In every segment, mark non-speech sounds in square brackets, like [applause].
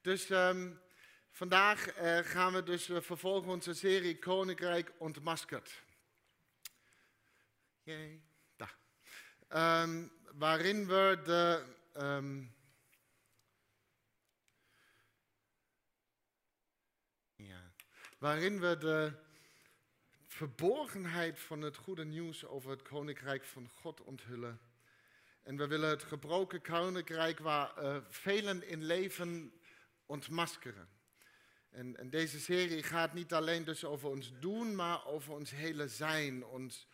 Dus ehm, vandaag eh, gaan we dus uh, vervolgen onze serie Koninkrijk ontmaskerd. Ehm, waarin we de... ehm, ja, waarin we de verborgenheid van het goede nieuws over het Koninkrijk van God onthullen. En we willen het gebroken koninkrijk waar uh, velen in leven ontmaskeren. En, en, deze serie gaat niet alleen dus over ons doen, maar over ons hele zijn. Ons,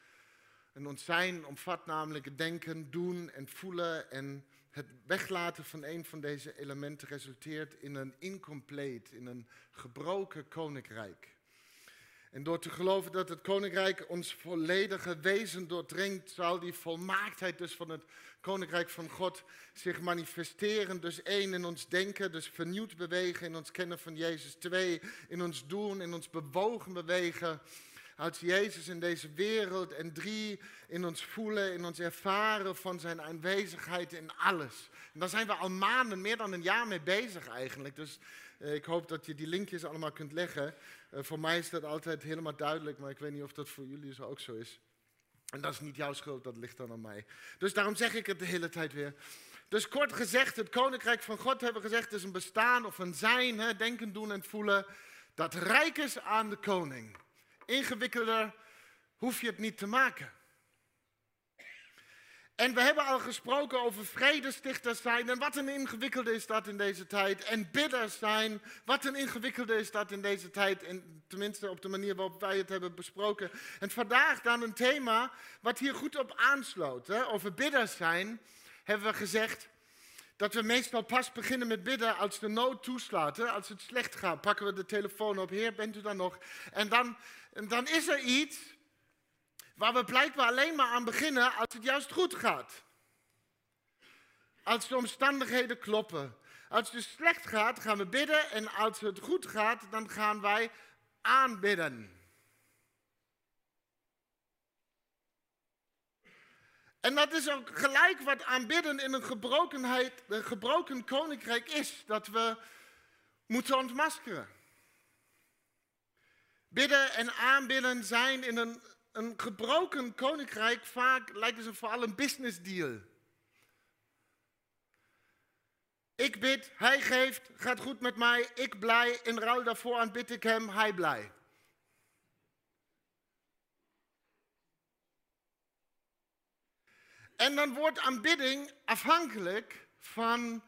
en ons zijn omvat namelijk denken, doen en voelen. En het weglaten van een van deze elementen resulteert in een incompleet, in een gebroken koninkrijk. En door te geloven dat het koninkrijk ons volledige wezen doordringt, zal die volmaaktheid dus van het koninkrijk van God zich manifesteren. Dus één, in ons denken, dus vernieuwd bewegen in ons kennen van Jezus. Twee, in ons doen, in ons bewogen bewegen als Jezus in deze wereld. En drie, in ons voelen, in ons ervaren van zijn aanwezigheid in alles. En daar zijn we al maanden, meer dan een jaar mee bezig eigenlijk. Dus uh, ik hoop dat je die linkjes allemaal kunt leggen. Uh, voor mij is dat altijd helemaal duidelijk, maar ik weet niet of dat voor jullie zo ook zo is. En dat is niet jouw schuld, dat ligt dan aan mij. Dus daarom zeg ik het de hele tijd weer. Dus kort gezegd, het koninkrijk van God hebben we gezegd is een bestaan of een zijn, hè, denken, doen en voelen, dat rijk is aan de koning. Ingewikkelder hoef je het niet te maken. En we hebben al gesproken over vredestichters zijn en wat een ingewikkelde is dat in deze tijd. En bidders zijn, wat een ingewikkelde is dat in deze tijd. En tenminste op de manier waarop wij het hebben besproken. En vandaag dan een thema wat hier goed op aansloot. Hè? Over bidders zijn hebben we gezegd dat we meestal pas beginnen met bidden als de nood toeslaat. Hè? Als het slecht gaat, pakken we de telefoon op. Heer, bent u dan nog? En dan, en dan is er iets Waar we blijkbaar alleen maar aan beginnen als het juist goed gaat. Als de omstandigheden kloppen. Als het slecht gaat, gaan we bidden. En als het goed gaat, dan gaan wij aanbidden. En dat is ook gelijk wat aanbidden in een, gebrokenheid, een gebroken koninkrijk is. Dat we moeten ontmaskeren. Bidden en aanbidden zijn in een een gebroken koninkrijk vaak lijken ze vooral een business deal. Ik bid, hij geeft, gaat goed met mij, ik blij, in ruil daarvoor aanbid ik hem, hij blij. En dan wordt aanbidding afhankelijk van,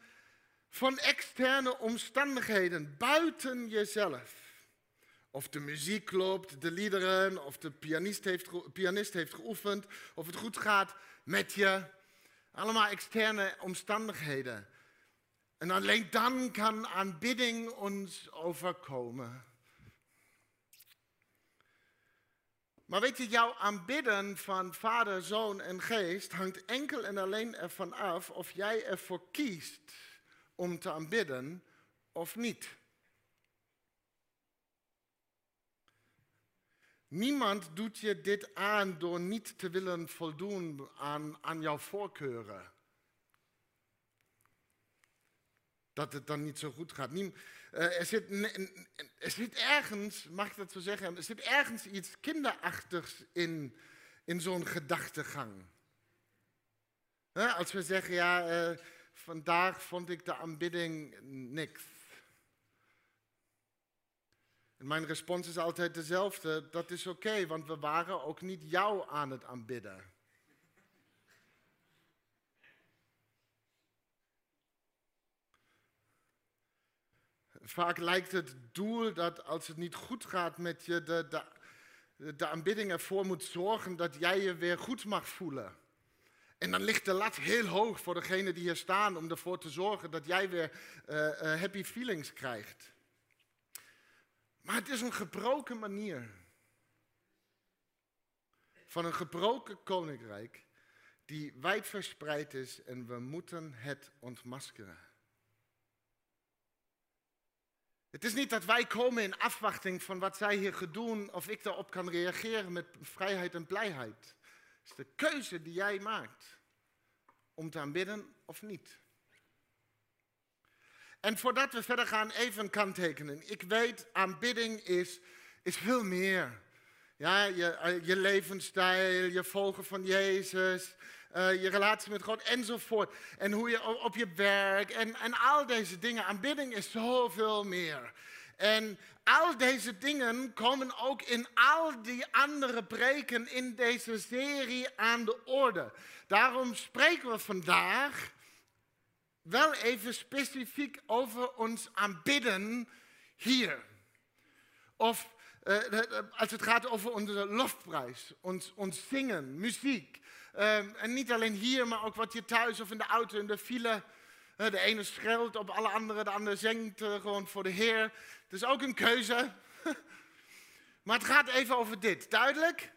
van externe omstandigheden buiten jezelf. Of de muziek klopt, de liederen, of de pianist heeft, pianist heeft geoefend, of het goed gaat met je. Allemaal externe omstandigheden. En alleen dan kan aanbidding ons overkomen. Maar weet je, jouw aanbidden van Vader, Zoon en Geest hangt enkel en alleen ervan af of jij ervoor kiest om te aanbidden of niet. Niemand doet je dit aan door niet te willen voldoen aan, aan jouw voorkeuren. Dat het dan niet zo goed gaat. Niem, uh, er, zit, er ergens, mag ik dat zo zeggen, er zit ergens iets kinderachtigs in, in zo'n gedachtegang. als we zeggen, ja, uh, vandaag vond ik de aanbidding niks. En mijn respons is altijd dezelfde. Dat is oké, want we waren ook niet jou aan het aanbidden. Vaak lijkt het doel dat als het niet goed gaat met je, de, aanbidding ervoor moet zorgen dat jij je weer goed mag voelen. En dan ligt de lat heel hoog voor degenen die hier staan om ervoor te zorgen dat jij weer uh, uh, happy feelings krijgt. Maar het is een gebroken manier van een gebroken koninkrijk die wijd verspreid is en we moeten het ontmaskeren. Het is niet dat wij komen in afwachting van wat zij hier gaan doen of ik daarop kan reageren met vrijheid en blijheid. Het is de keuze die jij maakt om te aanbidden of niet. En voordat we verder gaan, even een kanttekening. Ik weet, aanbidding is, is veel meer. Ja, je, eh, je levensstijl, je volgen van Jezus, uh, je relatie met God enzovoort. En hoe je op je werk en, en al deze dingen. Aanbidding is zoveel meer. En al deze dingen komen ook in al die andere preken in deze serie aan de orde. Daarom spreken we vandaag wel even specifiek over ons aanbidden hier. Of uh, als het gaat over onze lofprijs, ons, ons zingen, muziek. Uh, en niet alleen hier, maar ook wat je thuis of in de auto, in de file. De ene schreeuwt op alle anderen, de andere zingt gewoon voor de Heer. Het is ook een keuze. [laughs] maar het gaat even over dit. Duidelijk?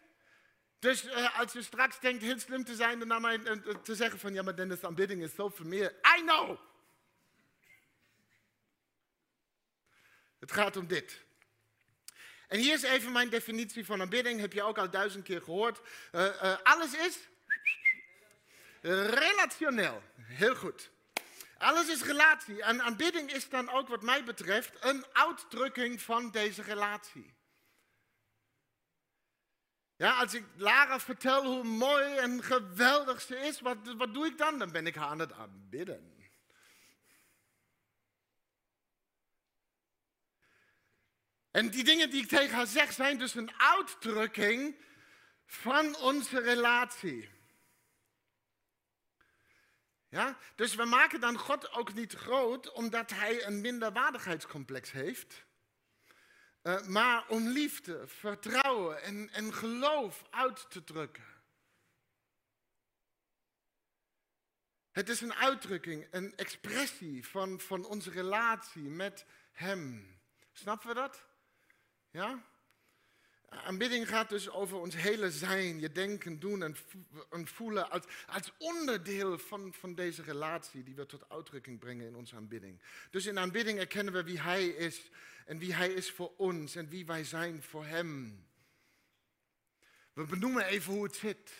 Dus als je straks denkt heel slim te zijn, dan mij te zeggen van ja, maar Dennis, aanbidding is zoveel meer. I know! Het gaat om dit. En hier is even mijn definitie van aanbidding. Heb je ook al duizend keer gehoord. Alles is relationeel. Heel goed. Alles is relatie. En aanbidding is dan ook wat mij betreft een uitdrukking van deze relatie. Ja, als ik Lara vertel hoe mooi en geweldig ze is, wat, wat doe ik dan? Dan ben ik haar aan het aanbidden. En die dingen die ik tegen haar zeg zijn dus een uitdrukking van onze relatie. Ja? Dus we maken dan God ook niet groot omdat hij een minderwaardigheidscomplex heeft. Uh, maar om liefde, vertrouwen en, en geloof uit te drukken. Het is een uitdrukking, een expressie van, van onze relatie met Hem. Snappen we dat? Ja? Aanbidding gaat dus over ons hele zijn, je denken, doen en, voelen als, als onderdeel van, van deze relatie die we tot uitdrukking brengen in onze aanbidding. Dus in aanbidding erkennen we wie Hij is en wie Hij is voor ons en wie wij zijn voor Hem. We benoemen even hoe het zit.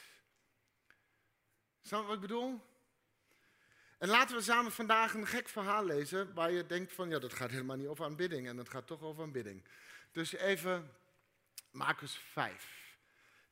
Snap wat ik bedoel? En laten we samen vandaag een gek verhaal lezen waar je denkt van ja, dat gaat helemaal niet over aanbidding en dat gaat toch over aanbidding. Dus even Marcus 5,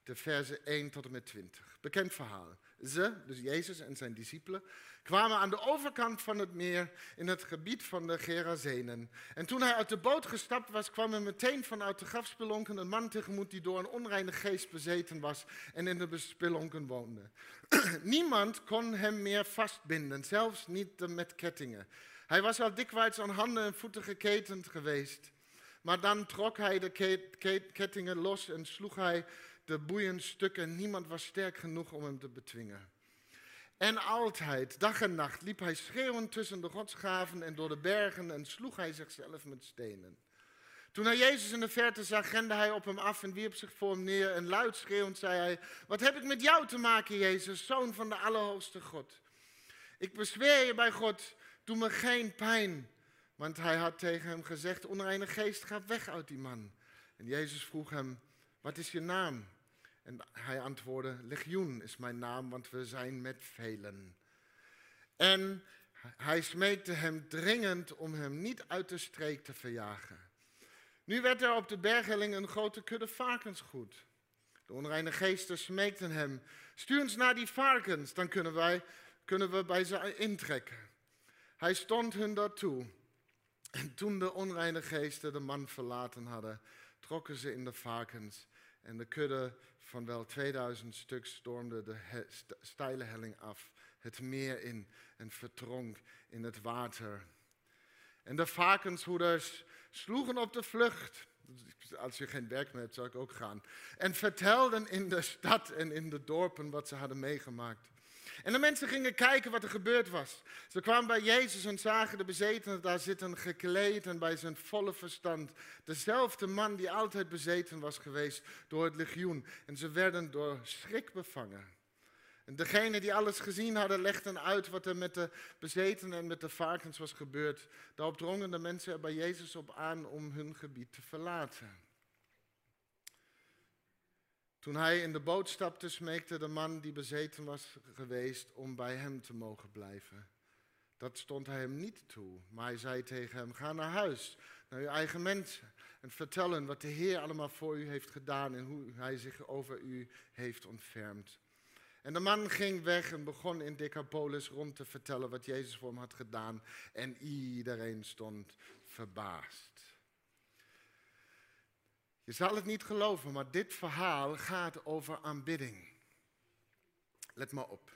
de versen 1 tot en met 20. Bekend verhaal. Ze, dus Jezus en zijn discipelen, kwamen aan de overkant van het meer in het gebied van de Gerazenen. En toen hij uit de boot gestapt was, kwam er meteen vanuit de grafspelonken een man tegemoet die door een onreine geest bezeten was en in de spelonken woonde. [clears throat] Niemand kon hem meer vastbinden, zelfs niet met kettingen. Hij was al dikwijls aan handen en voeten geketend geweest. Maar dan trok hij de kettingen los en sloeg hij de boeien stuk en niemand was sterk genoeg om hem te bedwingen. En altijd, dag en nacht, liep hij schreeuwend tussen de godsgraven en door de bergen en sloeg hij zichzelf met stenen. Toen hij Jezus in de verte zag, rende hij op hem af en wierp zich voor hem neer. En luid schreeuwend zei hij, wat heb ik met jou te maken, Jezus, zoon van de Allerhoogste God? Ik bezweer je bij God, doe me geen pijn. Want hij had tegen hem gezegd, onreine geest, ga weg uit die man. En Jezus vroeg hem, wat is je naam? En hij antwoordde, Legioen is mijn naam, want we zijn met velen. En hij smeekte hem dringend om hem niet uit de streek te verjagen. Nu werd er op de berghelling een grote kudde varkens goed. De onreine geesten smeekten hem, stuur ons naar die varkens, dan kunnen, wij, kunnen we bij ze intrekken. Hij stond hun daartoe. En toen de onreine geesten de man verlaten hadden, trokken ze in de varkens en de kudde van wel 2000 stuk stormde de steile helling af, het meer in en vertronk in het water. En de varkenshoeders sloegen op de vlucht. Als je geen werk meer hebt, zou ik ook gaan. En vertelden in de stad en in de dorpen wat ze hadden meegemaakt. En de mensen gingen kijken wat er gebeurd was. Ze kwamen bij Jezus en zagen de bezetenen daar zitten, gekleed en bij zijn volle verstand. Dezelfde man die altijd bezeten was geweest door het legioen. En ze werden door schrik bevangen. En degenen die alles gezien hadden, legden uit wat er met de bezetenen en met de varkens was gebeurd. Daarop drongen de mensen er bij Jezus op aan om hun gebied te verlaten. Toen hij in de boot stapte, smeekte de man die bezeten was geweest om bij hem te mogen blijven. Dat stond hij hem niet toe. Maar hij zei tegen hem: Ga naar huis, naar uw eigen mensen. En vertel hen wat de Heer allemaal voor u heeft gedaan en hoe hij zich over u heeft ontfermd. En de man ging weg en begon in Decapolis rond te vertellen wat Jezus voor hem had gedaan. En iedereen stond verbaasd. Je zal het niet geloven, maar dit verhaal gaat over aanbidding. Let maar op.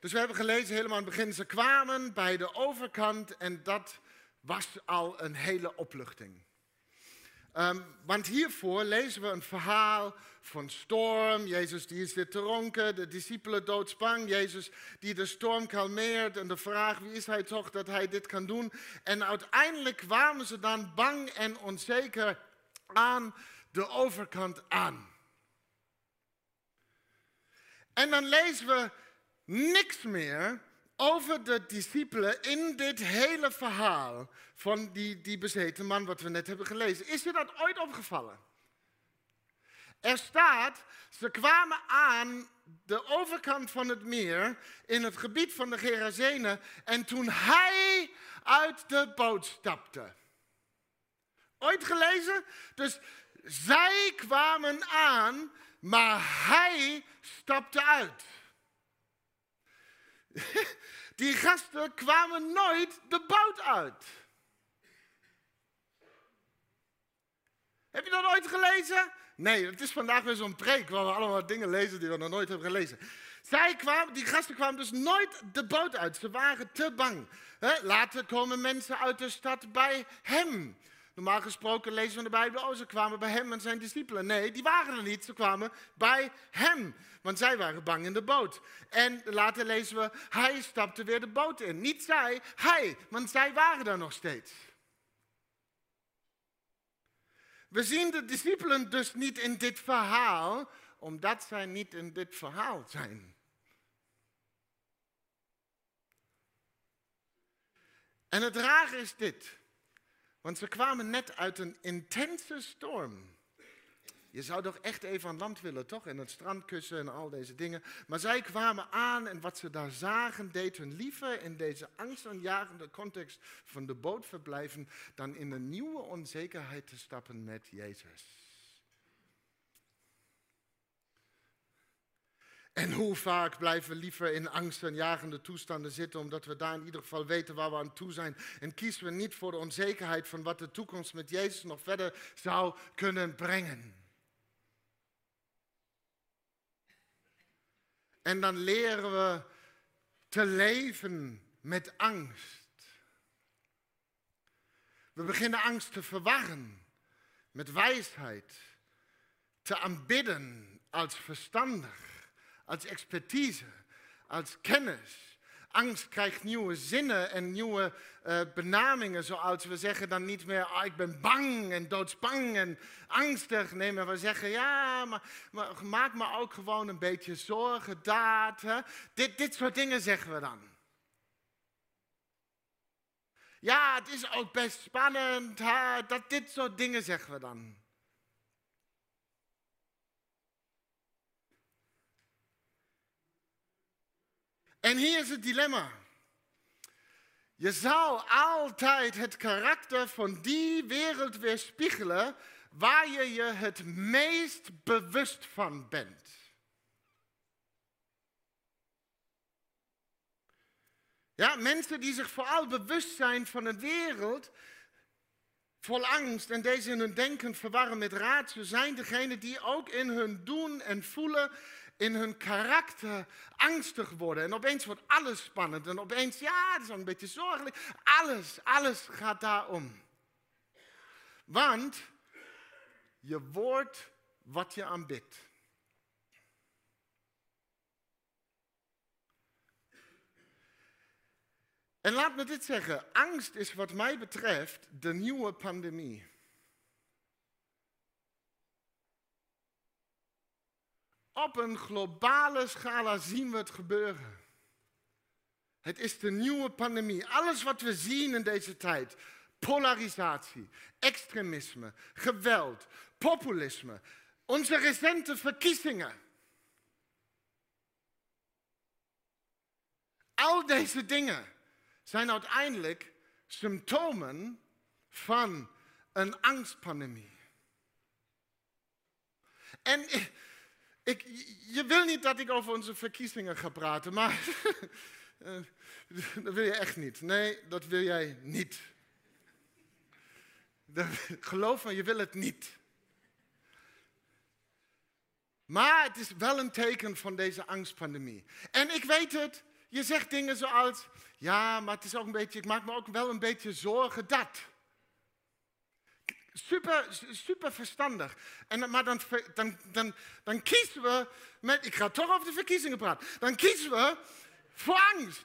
Dus we hebben gelezen helemaal aan het begin, ze kwamen bij de overkant en dat was al een hele opluchting. Um, want hiervoor lezen we een verhaal van storm. Jezus die is te ronken, de discipelen doodsbang. Jezus die de storm kalmeert en de vraag wie is hij toch dat hij dit kan doen. En uiteindelijk kwamen ze dan bang en onzeker aan de overkant aan. En dan lezen we niks meer over de discipelen in dit hele verhaal van die, die bezeten man wat we net hebben gelezen. Is je dat ooit opgevallen? Er staat, ze kwamen aan de overkant van het meer in het gebied van de Gerazenen en toen hij uit de boot stapte. Ooit gelezen? Dus zij kwamen aan, maar hij stapte uit. [laughs] Die gasten kwamen nooit de boot uit. Heb je dat ooit gelezen? Nee, het is vandaag weer zo'n preek waar we allemaal dingen lezen die we nog nooit hebben gelezen. Zij kwamen, die gasten kwamen dus nooit de boot uit. Ze waren te bang. Later komen mensen uit de stad bij hem. Normaal gesproken lezen we in de Bijbel, oh, ze kwamen bij hem en zijn discipelen. Nee, die waren er niet, ze kwamen bij hem. Want zij waren bang in de boot. En later lezen we, hij stapte weer de boot in. Niet zij, hij, want zij waren er nog steeds. We zien de discipelen dus niet in dit verhaal, omdat zij niet in dit verhaal zijn. En het rare is dit. Want ze kwamen net uit een intense storm. Je zou toch echt even aan land willen, toch? En het strandkussen en al deze dingen. Maar zij kwamen aan en wat ze daar zagen deed hun liever in deze angstaanjagende context van de boot verblijven dan in een nieuwe onzekerheid te stappen met Jezus. En hoe vaak blijven we liever in angst en jagende toestanden zitten, omdat we daar in ieder geval weten waar we aan toe zijn. En kiezen we niet voor de onzekerheid van wat de toekomst met Jezus nog verder zou kunnen brengen. En dan leren we te leven met angst. We beginnen angst te verwarren met wijsheid, te aanbidden als verstandig als expertise, als kennis. Angst krijgt nieuwe zinnen en nieuwe uh, benamingen, zoals we zeggen dan niet meer, oh, ik ben bang en doodsbang en angstig. Nee, maar we zeggen, ja, maar, maar maak me ook gewoon een beetje zorgen, daad. Dit, dit soort dingen zeggen we dan. Ja, het is ook best spannend, dat dit soort dingen zeggen we dan. En hier is het dilemma. Je zou altijd het karakter van die wereld weerspiegelen waar je je het meest bewust van bent. Ja, mensen die zich vooral bewust zijn van een wereld vol angst en deze in hun denken verwarren met ratio, zijn degenen die ook in hun doen en voelen in hun karakter angstig worden. En opeens wordt alles spannend. En opeens, ja, het is een beetje zorgelijk. Alles, alles gaat daarom. Want je wordt wat je aanbidt. En laat me dit zeggen, angst is wat mij betreft de nieuwe pandemie. Op een globale scala zien we het gebeuren. Het is de nieuwe pandemie. Alles wat we zien in deze tijd. Polarisatie, extremisme, geweld, populisme. Onze recente verkiezingen. Al deze dingen zijn uiteindelijk symptomen van een angstpandemie. En ik, je wil niet dat ik over onze verkiezingen ga praten, maar [laughs] eh, dat wil je echt niet. Nee, dat wil jij niet. geloof me, je wil het niet. Maar het is wel een teken van deze angstpandemie. En ik weet het, je zegt dingen zoals, ja, maar het is ook een beetje, ik maak me ook wel een beetje zorgen dat. Super, super verstandig. En, maar dan, dan, dan, dan kiezen we, met, ik ga toch over de verkiezingen praten, dan kiezen we voor angst.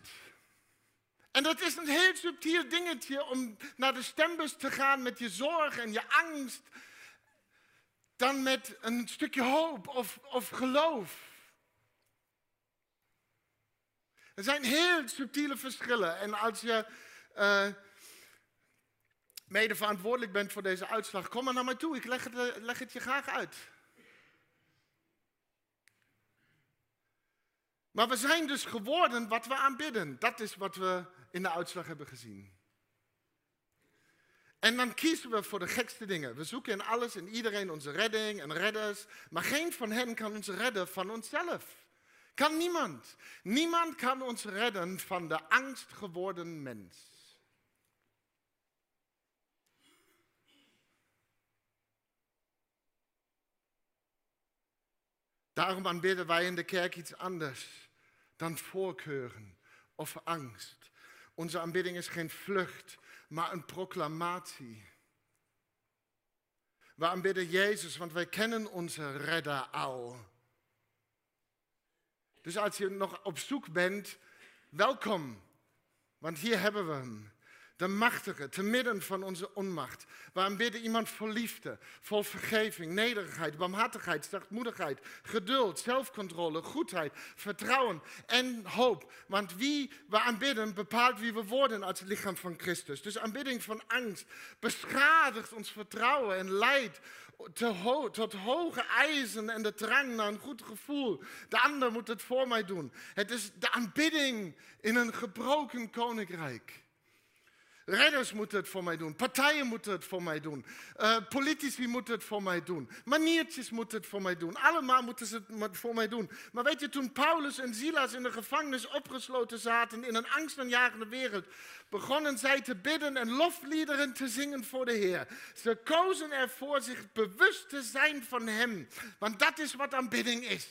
En dat is een heel subtiel dingetje om naar de stembus te gaan met je zorg en je angst, dan met een stukje hoop of, of geloof. Er zijn heel subtiele verschillen. En als je uh, mede verantwoordelijk bent voor deze uitslag, kom maar naar mij toe. Ik leg het, eh, leg het je graag uit. Maar we zijn dus geworden wat we aanbidden. Dat is wat we in de uitslag hebben gezien. En dan kiezen we voor de gekste dingen. We zoeken in alles en iedereen onze redding en redders. Maar geen van hen kan ons redden van onszelf. Kan niemand. Niemand kan ons redden van de angst geworden mens. Daarom aanbidden wij in de kerk iets anders dan voorkeuren of angst. Onze aanbidding is geen vlucht, maar een proclamatie. We aanbidden Jezus, want wij kennen onze redder al. Dus als je nog op zoek bent, welkom. Want hier hebben we hem. De machtige, te midden van onze onmacht. We aanbidden iemand vol liefde, vol vergeving, nederigheid, barmhartigheid, zachtmoedigheid, geduld, zelfcontrole, goedheid, vertrouwen en hoop. Want wie we aanbidden bepaalt wie we worden als lichaam van Christus. Dus aanbidding van angst beschadigt ons vertrouwen en leidt tot hoge eisen en de drang naar een goed gevoel. De ander moet het voor mij doen. Het is de aanbidding in een gebroken koninkrijk. Redders moeten het voor mij doen. Partijen moeten het voor mij doen. Uh, politici moeten het voor mij doen. Maniertjes moeten het voor mij doen. Allemaal moeten ze het voor mij doen. Maar weet je, toen Paulus en Silas in de gevangenis opgesloten zaten in een angstaanjagende wereld, begonnen zij te bidden en lofliederen te zingen voor de Heer. Ze kozen ervoor zich bewust te zijn van Hem. Want dat is wat aanbidding is.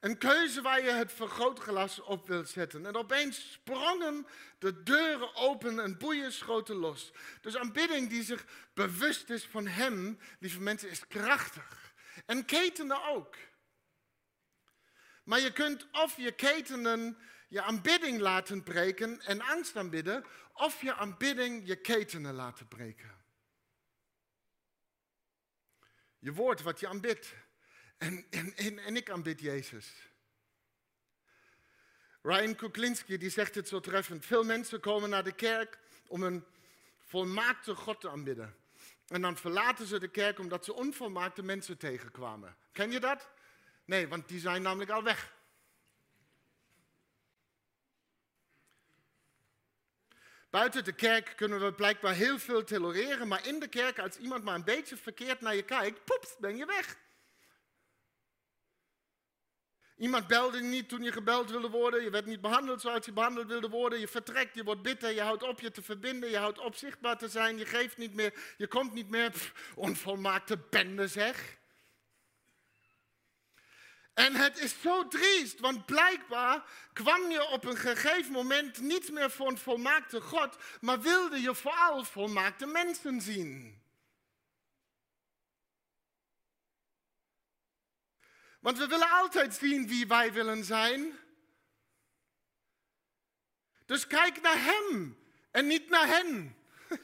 Een keuze waar je het vergrootglas op wilt zetten. En opeens sprongen de deuren open en boeien schoten los. Dus aanbidding die zich bewust is van Hem, lieve mensen, is krachtig. En ketenen ook. Maar je kunt of je ketenen je aanbidding laten breken en angst aanbidden, of je aanbidding je ketenen laten breken. Je woord wat je aanbidt. En, en, en, en ik aanbid Jezus. Ryan Kuklinski die zegt het zo treffend. Veel mensen komen naar de kerk om een volmaakte God te aanbidden. En dan verlaten ze de kerk omdat ze onvolmaakte mensen tegenkwamen. Ken je dat? Nee, want die zijn namelijk al weg. Buiten de kerk kunnen we blijkbaar heel veel tolereren, maar in de kerk, als iemand maar een beetje verkeerd naar je kijkt, poeps, ben je weg. Iemand belde niet toen je gebeld wilde worden. Je werd niet behandeld zoals je behandeld wilde worden. Je vertrekt, je wordt bitter, je houdt op je te verbinden, je houdt op zichtbaar te zijn, je geeft niet meer, je komt niet meer. onvolmaakte bende zeg. En het is zo triest, want blijkbaar kwam je op een gegeven moment niet meer voor een volmaakte God, maar wilde je vooral volmaakte mensen zien. Want we willen altijd zien wie wij willen zijn. Dus kijk naar Hem en niet naar hen. [laughs]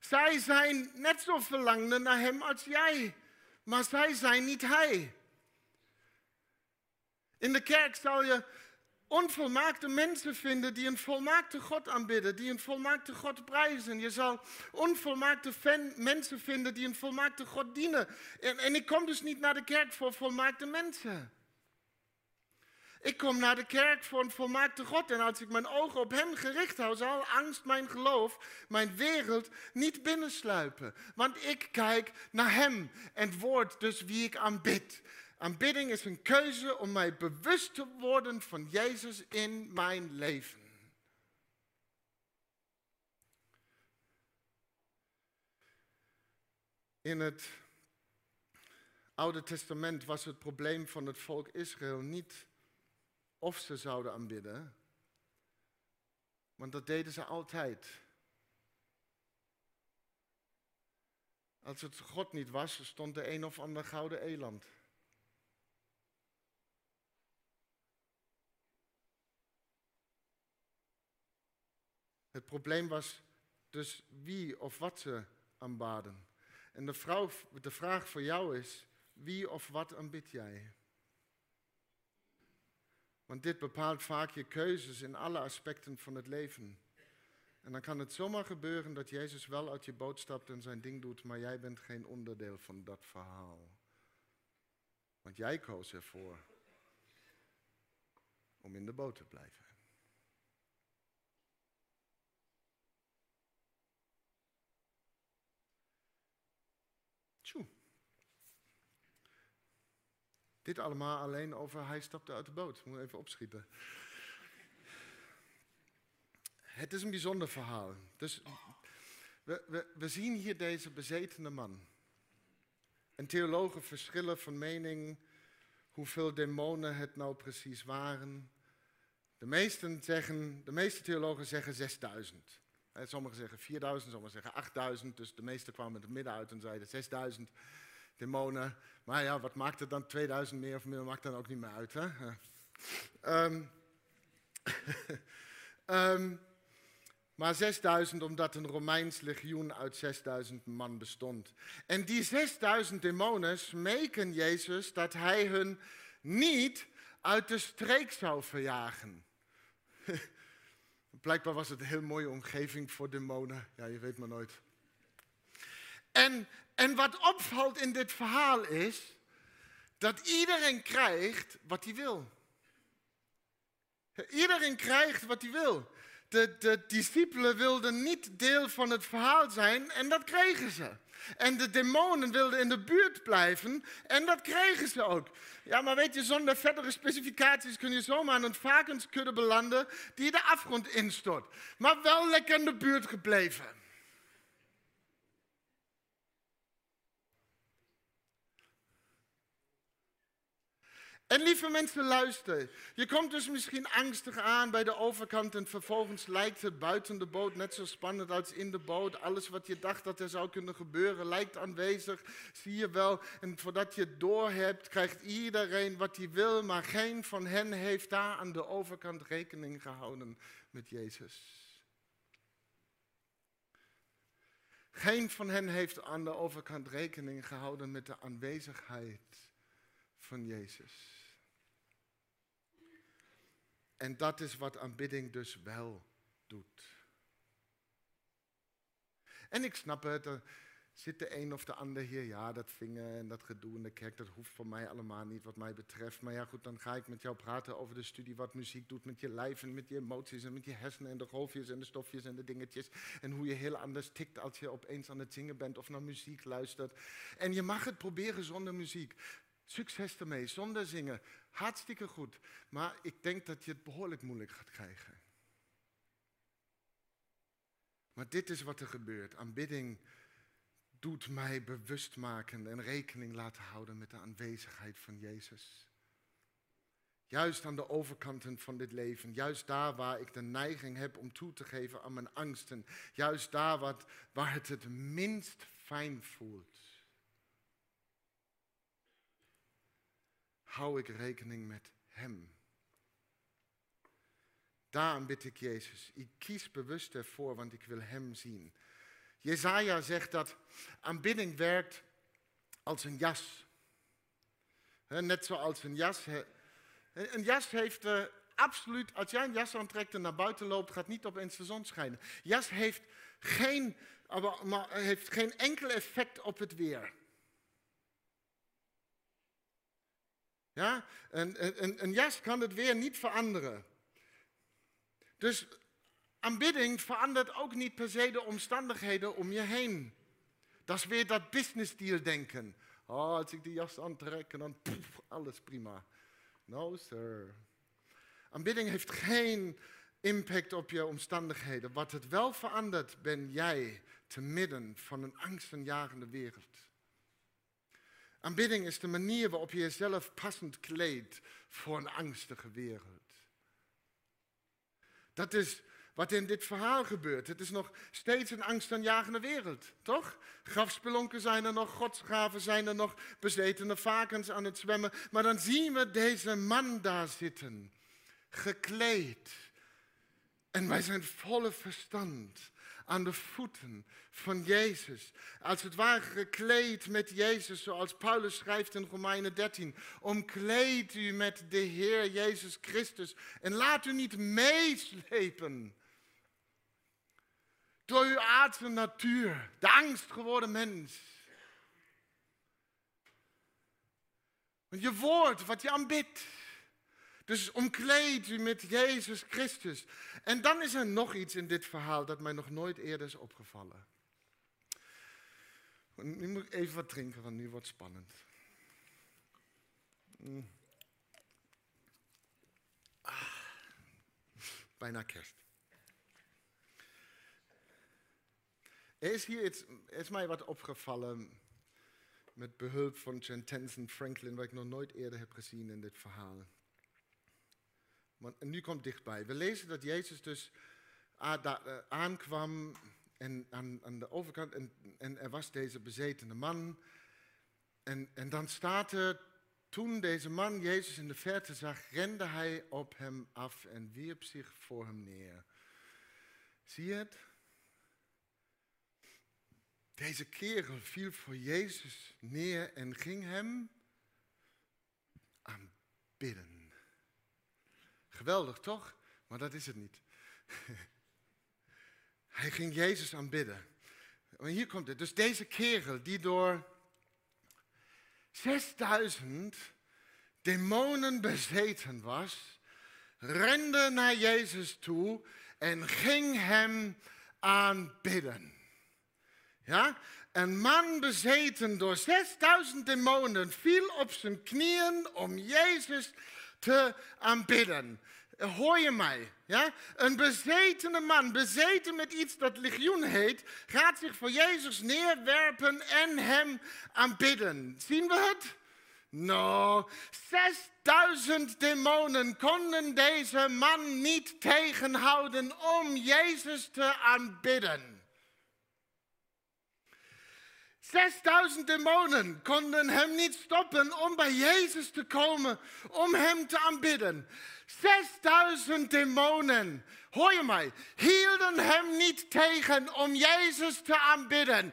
Zij zijn net zo verlangende naar Hem als jij, maar zij zijn niet Hij. In de kerk zal je onvolmaakte mensen vinden die een volmaakte God aanbidden, die een volmaakte God prijzen. Je zal onvolmaakte mensen vinden die een volmaakte God dienen. En, ik kom dus niet naar de kerk voor volmaakte mensen. Ik kom naar de kerk voor een volmaakte God en als ik mijn ogen op Hem gericht hou, zal angst mijn geloof, mijn wereld niet binnensluipen. Want ik kijk naar Hem en word dus wie ik aanbid. Aanbidding is een keuze om mij bewust te worden van Jezus in mijn leven. In het Oude Testament was het probleem van het volk Israël niet of ze zouden aanbidden, want dat deden ze altijd. Als het God niet was, stond er een of ander gouden eland. Het probleem was dus wie of wat ze aanbaden. En de, vraag voor jou is, wie of wat aanbid jij? Want dit bepaalt vaak je keuzes in alle aspecten van het leven. En dan kan het zomaar gebeuren dat Jezus wel uit je boot stapt en zijn ding doet, maar jij bent geen onderdeel van dat verhaal. Want jij koos ervoor om in de boot te blijven. Dit allemaal alleen over hij stapte uit de boot. Moet even opschieten. Het is een bijzonder verhaal. Dus we, we, we zien hier deze bezetene man. En theologen verschillen van mening hoeveel demonen het nou precies waren. De, meesten zeggen, de meeste theologen zeggen 6000. Sommigen zeggen 4000, sommigen zeggen 8000. Dus de meesten kwamen het midden uit en zeiden 6000 demonen. Maar ja, wat maakt het dan 2000 meer of minder? Maakt dan ook niet meer uit. Hè? Um, um, [laughs] maar 6000 omdat een Romeins legioen uit 6000 man bestond. En die 6000 demonen smeken Jezus dat hij hun niet uit de streek zou verjagen. [laughs] Blijkbaar was het een heel mooie omgeving voor demonen. Ja, je weet maar nooit. En, en wat opvalt in dit verhaal is dat iedereen krijgt wat hij wil. Iedereen krijgt wat hij wil. De, discipelen wilden niet deel van het verhaal zijn en dat kregen ze. En de demonen wilden in de buurt blijven en dat kregen ze ook. Ja, maar weet je, zonder verdere specificaties kun je zomaar aan een varkenskudde belanden die de afgrond instort. Maar wel lekker in de buurt gebleven. En lieve mensen, luister. Je komt dus misschien angstig aan bij de overkant en vervolgens lijkt het buiten de boot net zo spannend als in de boot. Alles wat je dacht dat er zou kunnen gebeuren lijkt aanwezig, zie je wel. En voordat je het doorhebt, krijgt iedereen wat hij wil, maar geen van hen heeft daar aan de overkant rekening gehouden met Jezus. Geen van hen heeft aan de overkant rekening gehouden met de aanwezigheid van Jezus. En dat is wat aanbidding dus wel doet. En ik snap het, er zit de een of de ander hier, ja, dat vingen en dat gedoe in de kerk, dat hoeft voor mij allemaal niet wat mij betreft. Maar ja, goed, dan ga ik met jou praten over de studie, wat muziek doet met je lijf en met je emoties en met je hersenen en de golfjes en de stofjes en de dingetjes. En hoe je heel anders tikt als je opeens aan het zingen bent of naar muziek luistert. En je mag het proberen zonder muziek. Succes ermee, zonder zingen. Hartstikke goed. Maar ik denk dat je het behoorlijk moeilijk gaat krijgen. Maar dit is wat er gebeurt. Aanbidding doet mij bewust maken en rekening laten houden met de aanwezigheid van Jezus. Juist aan de overkanten van dit leven, juist daar waar ik de neiging heb om toe te geven aan mijn angsten, juist daar wat, waar het het minst fijn voelt. Hou ik rekening met Hem. Daarom bid ik Jezus, ik kies bewust ervoor, want ik wil Hem zien. Jezaja zegt dat aanbidding werkt als een jas. Net zoals een jas. Een jas heeft uh, absoluut, als jij een jas aantrekt en naar buiten loopt, gaat niet opeens de zon schijnen. Jas heeft geen, maar heeft geen enkel effect op het weer. Ja? Een, jas kan het weer niet veranderen. Dus aanbidding verandert ook niet per se de omstandigheden om je heen. Dat is weer dat business deal denken. Oh, als ik die jas aantrek, dan poef, alles prima. No, sir. Aanbidding heeft geen impact op je omstandigheden. Wat het wel verandert, ben jij te midden van een angstenjagende wereld. Aanbidding is de manier waarop je jezelf passend kleedt voor een angstige wereld. Dat is wat in dit verhaal gebeurt. Het is nog steeds een angstaanjagende wereld, toch? Grafspelonken zijn er nog, godsgraven zijn er nog, bezetene varkens aan het zwemmen. Maar dan zien we deze man daar zitten, gekleed. En wij zijn volle verstand aan de voeten van Jezus. Als het ware gekleed met Jezus, zoals Paulus schrijft in Romeinen 13. Omkleed u met de Heer Jezus Christus en laat u niet meeslepen door uw aardse natuur, de angst geworden mens. Je woord, wat je aanbidt. Dus omkleed u met Jezus Christus. En dan is er nog iets in dit verhaal dat mij nog nooit eerder is opgevallen. Nu moet ik even wat drinken, want nu wordt het spannend. Mm. Ah, bijna kerst. Er is hier iets, er is mij wat opgevallen met behulp van Jen Franklin, wat ik nog nooit eerder heb gezien in dit verhaal. Want, en nu komt dichtbij. We lezen dat Jezus dus eh, aankwam en aan, aan de overkant en, en, er was deze bezetene man. En, en dan staat er, toen deze man Jezus in de verte zag, rende hij op hem af en wierp zich voor hem neer. Zie je het? Deze kerel viel voor Jezus neer en ging hem aanbidden. Geweldig toch? Maar dat is het niet. [laughs] Hij ging Jezus aanbidden. Maar hier komt het. Dus deze kerel die door 6000 demonen bezeten was, rende naar Jezus toe en ging hem aanbidden. Ja? Een man bezeten door 6000 demonen viel op zijn knieën om Jezus te aanbidden. Hoor je mij? Ja? Een bezetene man, bezeten met iets dat legioen heet, gaat zich voor Jezus neerwerpen en hem aanbidden. Zien we het? Nou, 6000 demonen konden deze man niet tegenhouden om Jezus te aanbidden. 6000 demonen konden hem niet stoppen om bij Jezus te komen, om hem te aanbidden. 6000 demonen, hoor je mij, hielden hem niet tegen om Jezus te aanbidden.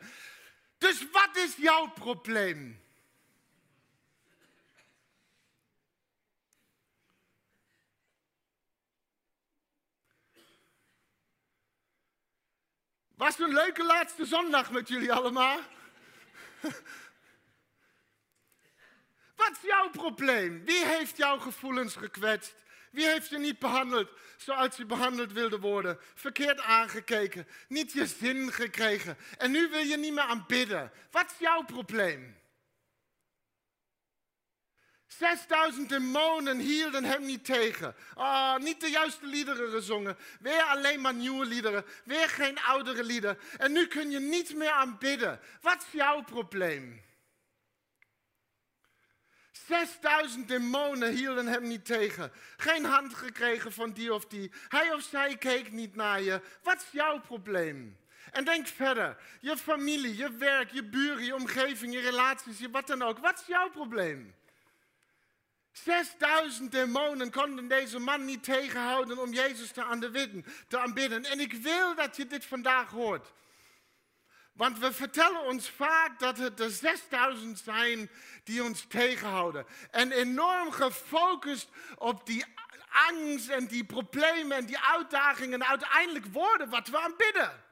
Dus wat is jouw probleem? Was een leuke laatste zondag met jullie allemaal? [laughs] Wat is jouw probleem? Wie heeft jouw gevoelens gekwetst? Wie heeft je niet behandeld zoals je behandeld wilde worden? Verkeerd aangekeken, niet je zin gekregen. En nu wil je niet meer aanbidden. Wat is jouw probleem? 6000 demonen hielden hem niet tegen. Ah, niet de juiste liederen gezongen. Weer alleen maar nieuwe liederen. Weer geen oudere liederen. En nu kun je niet meer aanbidden. Wat is jouw probleem? 6000 demonen hielden hem niet tegen. Geen hand gekregen van die of die. Hij of zij keek niet naar je. Wat is jouw probleem? En denk verder. Je familie, je werk, je buren, je omgeving, je relaties, je wat dan ook. Wat is jouw probleem? 6000 demonen konden deze man niet tegenhouden om Jezus te aanbidden, te aanbidden. En ik wil dat je dit vandaag hoort. Want we vertellen ons vaak dat het er 6000 zijn die ons tegenhouden. En enorm gefocust op die angst en die problemen en die uitdagingen uiteindelijk worden wat we aanbidden.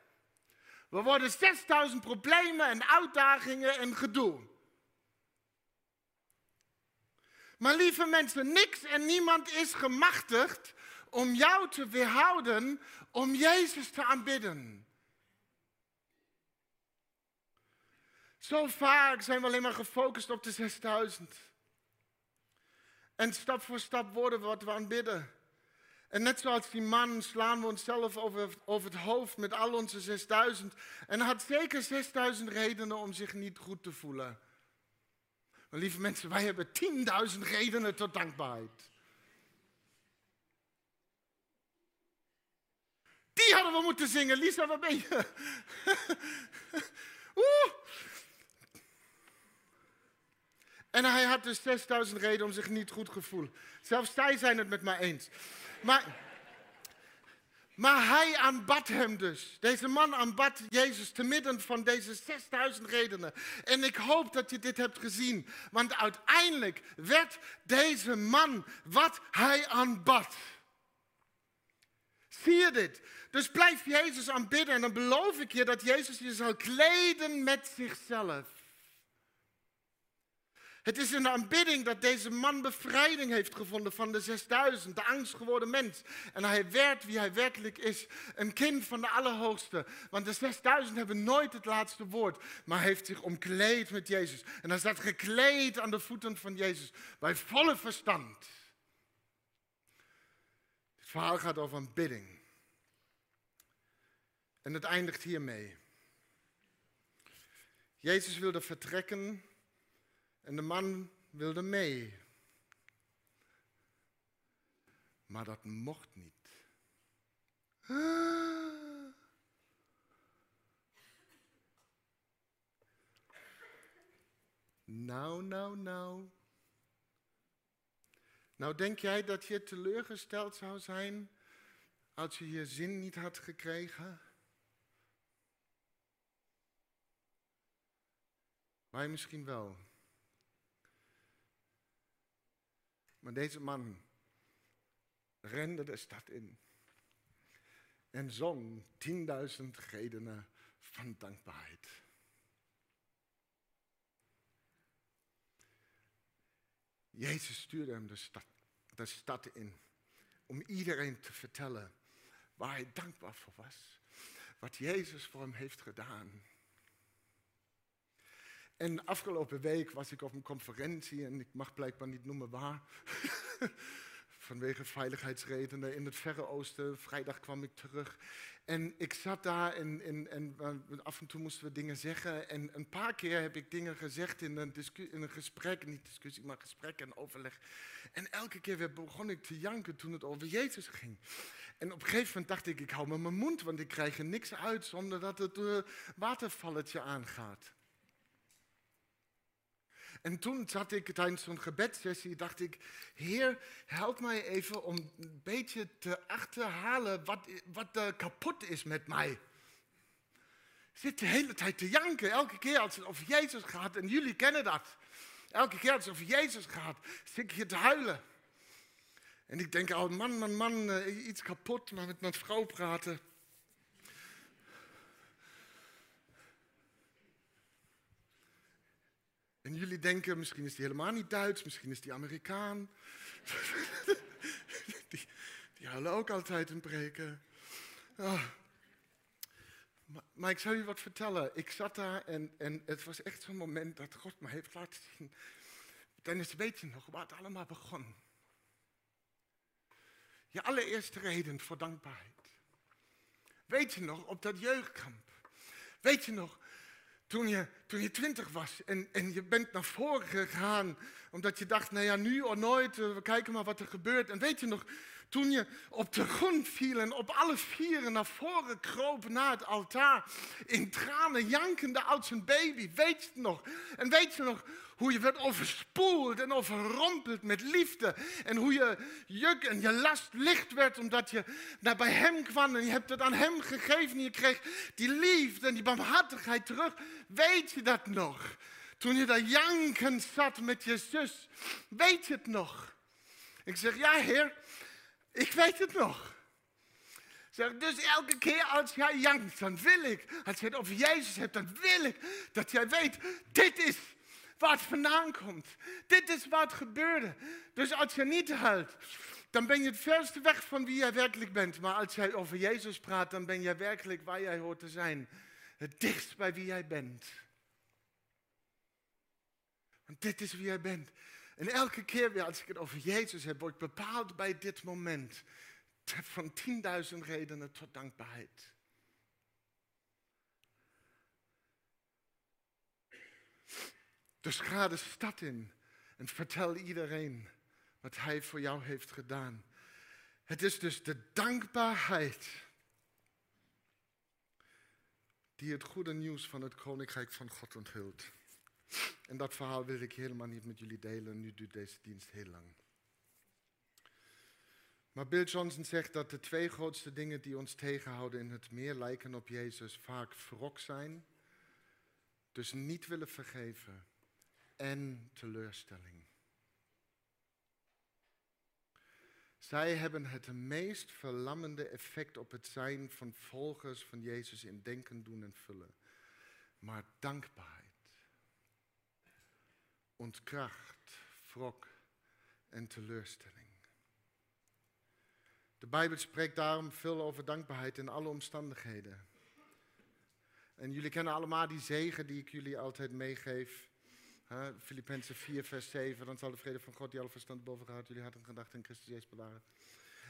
We worden 6000 problemen en uitdagingen en gedoe. Maar lieve mensen, niks en niemand is gemachtigd om jou te weerhouden om Jezus te aanbidden. Zo vaak zijn we alleen maar gefocust op de 6000. En stap voor stap worden we wat we aanbidden. En net zoals die man slaan we onszelf over, het hoofd met al onze 6000. En had zeker 6000 redenen om zich niet goed te voelen. Lieve mensen, wij hebben 10.000 redenen tot dankbaarheid. Die hadden we moeten zingen. Lisa, waar ben je? [laughs] Oeh. En hij had dus 6000 redenen om zich niet goed te voelen. Zelfs zij zijn het met mij eens. Maar, maar hij aanbad hem dus. Deze man aanbad Jezus te midden van deze 6000 redenen. En ik hoop dat je dit hebt gezien. Want uiteindelijk werd deze man wat hij aanbad. Zie je dit? Dus blijf Jezus aanbidden en dan beloof ik je dat Jezus je zal kleden met zichzelf. Het is de aanbidding dat deze man bevrijding heeft gevonden van de 6000, de angst geworden mens. En hij werd wie hij werkelijk is, een kind van de Allerhoogste. Want de 6000 hebben nooit het laatste woord, maar heeft zich omkleed met Jezus. En hij staat gekleed aan de voeten van Jezus, bij volle verstand. Het verhaal gaat over aanbidding. En het eindigt hiermee. Jezus wilde vertrekken en de man wilde mee. Maar dat mocht niet. Nou, nou, nou. Nou, denk jij dat je teleurgesteld zou zijn als je je zin niet had gekregen? Wij misschien wel. Maar deze man rende de stad in en zong tienduizend redenen van dankbaarheid. Jezus stuurde hem de stad, de stad in om iedereen te vertellen waar hij dankbaar voor was. Wat Jezus voor hem heeft gedaan. En afgelopen week was ik op een conferentie en ik mag blijkbaar niet noemen waar. [laughs] Vanwege veiligheidsredenen in het Verre Oosten. Vrijdag kwam ik terug. En ik zat daar en, af en toe moesten we dingen zeggen. En een paar keer heb ik dingen gezegd in een, in een gesprek, niet discussie, maar gesprek en overleg. En elke keer weer begon ik te janken toen het over Jezus ging. En op een gegeven moment dacht ik, ik hou me mijn mond, want ik krijg er niks uit zonder dat het uh, watervalletje aangaat. En toen zat ik tijdens zo'n gebedsessie, dacht ik, Heer, help mij even om een beetje te achterhalen wat, wat er kapot is met mij. Zit de hele tijd te janken, elke keer als het over Jezus gaat, en jullie kennen dat. Elke keer als het over Jezus gaat, zit ik hier te huilen. En ik denk, oh man, man, man, eh, iets kapot, maar met mijn vrouw praten. En jullie denken, misschien is die helemaal niet Duits, misschien is die Amerikaan. [laughs] die, die huilen ook altijd in preken. Oh. Maar, ik zal je wat vertellen. Ik zat daar en, en het was echt zo'n moment dat God me heeft laten zien. Dennis, weet je nog waar het allemaal begon? Je allereerste reden voor dankbaarheid. Weet je nog, op dat jeugdkamp. Weet je nog, toen je, toen je twintig was en, en je bent naar voren gegaan, omdat je dacht, nou ja, nu of nooit, eh, we kijken maar wat er gebeurt. En weet je nog, toen je op de grond viel en op alle vieren naar voren kroop naar het altaar, in tranen jankende als een baby, weet je nog? En weet je nog hoe je werd overspoeld en overrompeld met liefde. En hoe je juk en je last licht werd omdat je naar bij hem kwam en je hebt het aan hem gegeven. En je kreeg die liefde en die barmhartigheid terug. Weet je dat nog? Toen je daar jankend zat met je zus. Weet je het nog? Ik zeg, ja heer, ik weet het nog. Zeg, dus elke keer als jij jankt, dan wil ik, als je het over Jezus hebt, dan wil ik dat jij weet, dit is waar het vandaan komt. Dit is wat gebeurde. Dus als je niet huilt, dan ben je het verste weg van wie jij werkelijk bent. Maar als jij over Jezus praat, dan ben jij werkelijk waar jij hoort te zijn. Het dichtst bij wie jij bent. Want dit is wie jij bent. En elke keer weer als ik het over Jezus heb, word ik bepaald bij dit moment. Van 10.000 redenen tot dankbaarheid. Dus ga de stad in en vertel iedereen wat Hij voor jou heeft gedaan. Het is dus de dankbaarheid die het goede nieuws van het Koninkrijk van God onthult. En dat verhaal wil ik helemaal niet met jullie delen. Nu duurt deze dienst heel lang. Maar Bill Johnson zegt dat de twee grootste dingen die ons tegenhouden in het meer lijken op Jezus vaak wrok zijn, dus niet willen vergeven en teleurstelling. Zij hebben het meest verlammende effect op het zijn van volgers van Jezus in denken, doen en vullen. Maar dankbaarheid, ontkracht, wrok en teleurstelling. De Bijbel spreekt daarom veel over dankbaarheid in alle omstandigheden. En jullie kennen allemaal die zegen die ik jullie altijd meegeef. Filippenzen 4, vers 7. Dan zal de vrede van God die alle verstand boven gaat jullie hart en gedachten in Christus Jezus bewaren.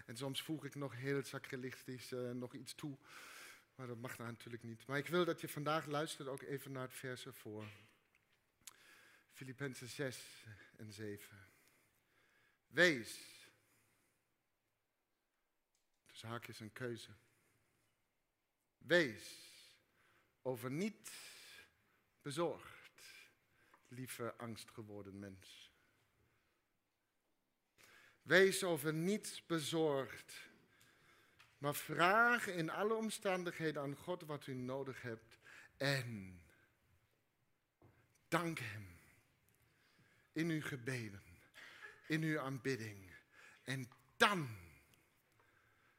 En soms voeg ik nog heel sacrilegisch uh, nog iets toe. Maar dat mag natuurlijk niet. Maar ik wil dat je vandaag luistert ook even naar het vers ervoor. Filippenzen 6 en 7. Wees. Dus haakjes een keuze. Wees over niet bezorgd lieve angstgeworden mens. Wees over niets bezorgd, maar vraag in alle omstandigheden aan God wat u nodig hebt en dank Hem in uw gebeden, in uw aanbidding. En dan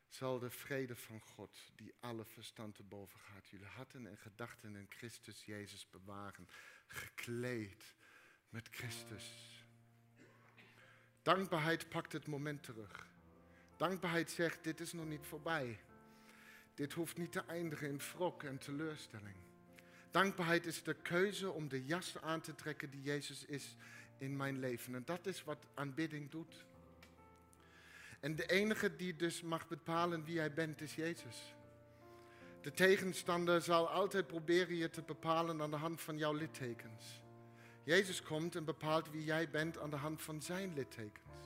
zal de vrede van God, die alle verstand te boven gaat, jullie harten en gedachten in Christus Jezus bewaren gekleed met Christus. Dankbaarheid pakt het moment terug. Dankbaarheid zegt, dit is nog niet voorbij. Dit hoeft niet te eindigen in wrok en teleurstelling. Dankbaarheid is de keuze om de jas aan te trekken die Jezus is in mijn leven. En dat is wat aanbidding doet. En de enige die dus mag bepalen wie jij bent, is Jezus. De tegenstander zal altijd proberen je te bepalen aan de hand van jouw littekens. Jezus komt en bepaalt wie jij bent aan de hand van zijn littekens.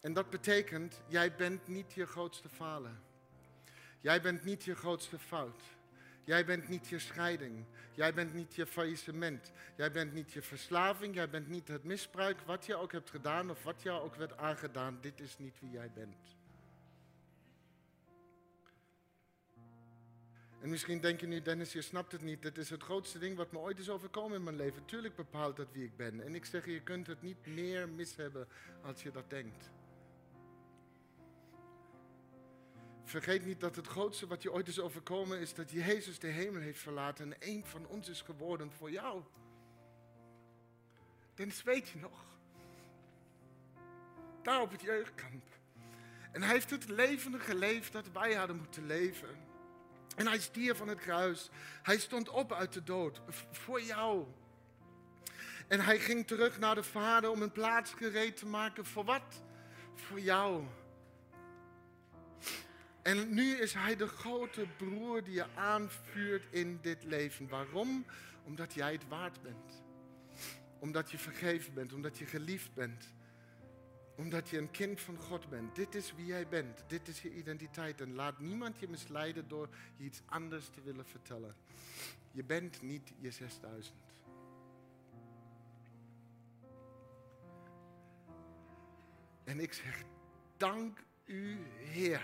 En dat betekent, jij bent niet je grootste falen. Jij bent niet je grootste fout. Jij bent niet je scheiding. Jij bent niet je faillissement. Jij bent niet je verslaving. Jij bent niet het misbruik. Wat je ook hebt gedaan of wat jou ook werd aangedaan. Dit is niet wie jij bent. En misschien denk je nu, Dennis, je snapt het niet. Dit is het grootste ding wat me ooit is overkomen in mijn leven. Tuurlijk bepaalt dat wie ik ben. En ik zeg je, je kunt het niet meer mis hebben als je dat denkt. Vergeet niet dat het grootste wat je ooit is overkomen is dat Jezus de hemel heeft verlaten en één van ons is geworden voor jou. Dennis, weet je nog? Daar op het jeugdkamp. En hij heeft het leven geleefd dat wij hadden moeten leven. En hij stierf van het kruis. Hij stond op uit de dood voor jou. En hij ging terug naar de Vader om een plaats gereed te maken. Voor wat? Voor jou. En nu is hij de grote broer die je aanvuurt in dit leven. Waarom? Omdat jij het waard bent. Omdat je vergeven bent, omdat je geliefd bent omdat je een kind van God bent. Dit is wie jij bent. Dit is je identiteit. En laat niemand je misleiden door je iets anders te willen vertellen. Je bent niet je 6000. En ik zeg, dank u Heer.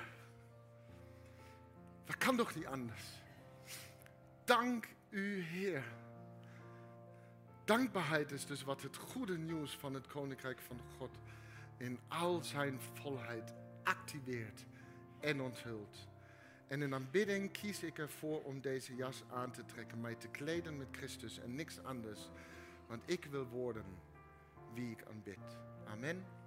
Dat kan toch niet anders. Dank u Heer. Dankbaarheid is dus wat het goede nieuws van het Koninkrijk van God in al zijn volheid activeert en onthult. En in aanbidding kies ik ervoor om deze jas aan te trekken, mij te kleden met Christus en niks anders. Want ik wil worden wie ik aanbid. Amen.